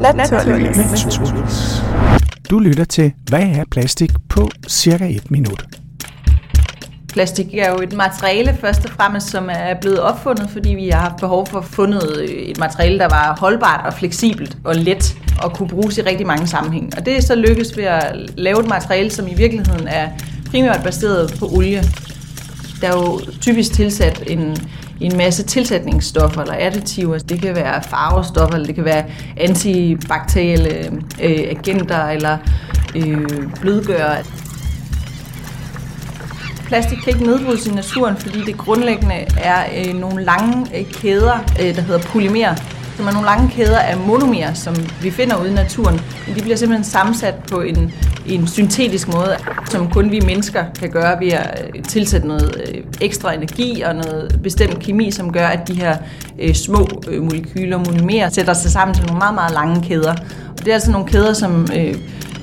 Naturligvis. Naturligvis. Du lytter til Hvad er plastik på cirka et minut. Plastik er jo et materiale først og fremmest, som er blevet opfundet, fordi vi har haft behov for at fundet et materiale, der var holdbart og fleksibelt og let og kunne bruges i rigtig mange sammenhænge. Og det er så lykkes ved at lave et materiale, som i virkeligheden er primært baseret på olie. Der er jo typisk tilsat en, en masse tilsætningsstoffer eller additiver. Det kan være farvestoffer, eller det kan være antibakterielle øh, agenter eller øh, blødgører. Plastik kan ikke nedbrydes i naturen, fordi det grundlæggende er øh, nogle lange øh, kæder, øh, der hedder polymer, som er nogle lange kæder af monomer, som vi finder ude i naturen. Men de bliver simpelthen sammensat på en, en syntetisk måde, som kun vi mennesker kan gøre ved at øh, tilsætte noget øh, ekstra energi og noget bestemt kemi, som gør, at de her øh, små molekyler, monomerer, sætter sig sammen til nogle meget, meget lange kæder. Og det er altså nogle kæder, som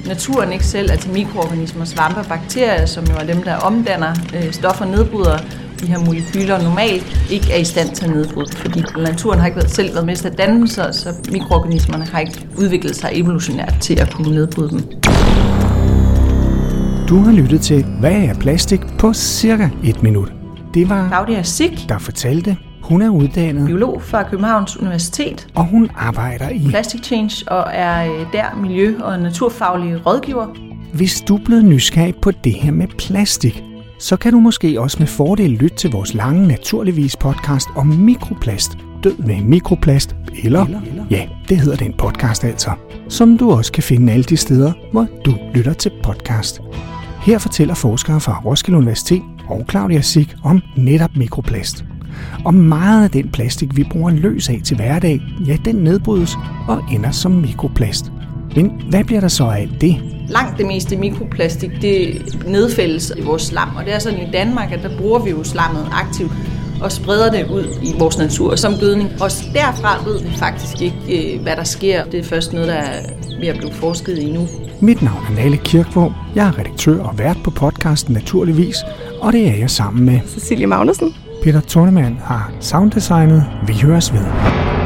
naturen ikke selv, altså mikroorganismer, svampe og bakterier, som jo er dem, der omdanner stoffer, nedbryder de her molekyler normalt ikke er i stand til at nedbryde, fordi naturen har ikke været, selv været med til at danne sig, så mikroorganismerne har ikke udviklet sig evolutionært til at kunne nedbryde dem. Du har lyttet til Hvad er plastik på cirka et minut. Det var Claudia Sik, der fortalte, hun er uddannet, biolog fra Københavns Universitet, og hun arbejder i. Plastic Change og er øh, der miljø- og naturfaglig rådgiver. Hvis du er blevet nysgerrig på det her med plastik, så kan du måske også med fordel lytte til vores lange Naturligvis podcast om mikroplast. Død med mikroplast, eller, ja, det hedder den podcast altså, som du også kan finde alle de steder, hvor du lytter til podcast. Her fortæller forskere fra Roskilde Universitet og Claudia Sik om netop mikroplast. Og meget af den plastik, vi bruger løs af til hverdag, ja, den nedbrydes og ender som mikroplast. Men hvad bliver der så af alt det? Langt det meste mikroplastik, det nedfældes i vores slam, og det er sådan i Danmark, at der bruger vi jo slammet aktivt og spreder det ud i vores natur som gødning. Og derfra ved vi faktisk ikke, øh, hvad der sker. Det er først noget, der er ved at blive forsket i nu. Mit navn er Nalle Kirkvåg. Jeg er redaktør og vært på podcasten Naturligvis, og det er jeg sammen med Cecilie Magnussen. Peter Tornemann har sounddesignet. Vi høres ved.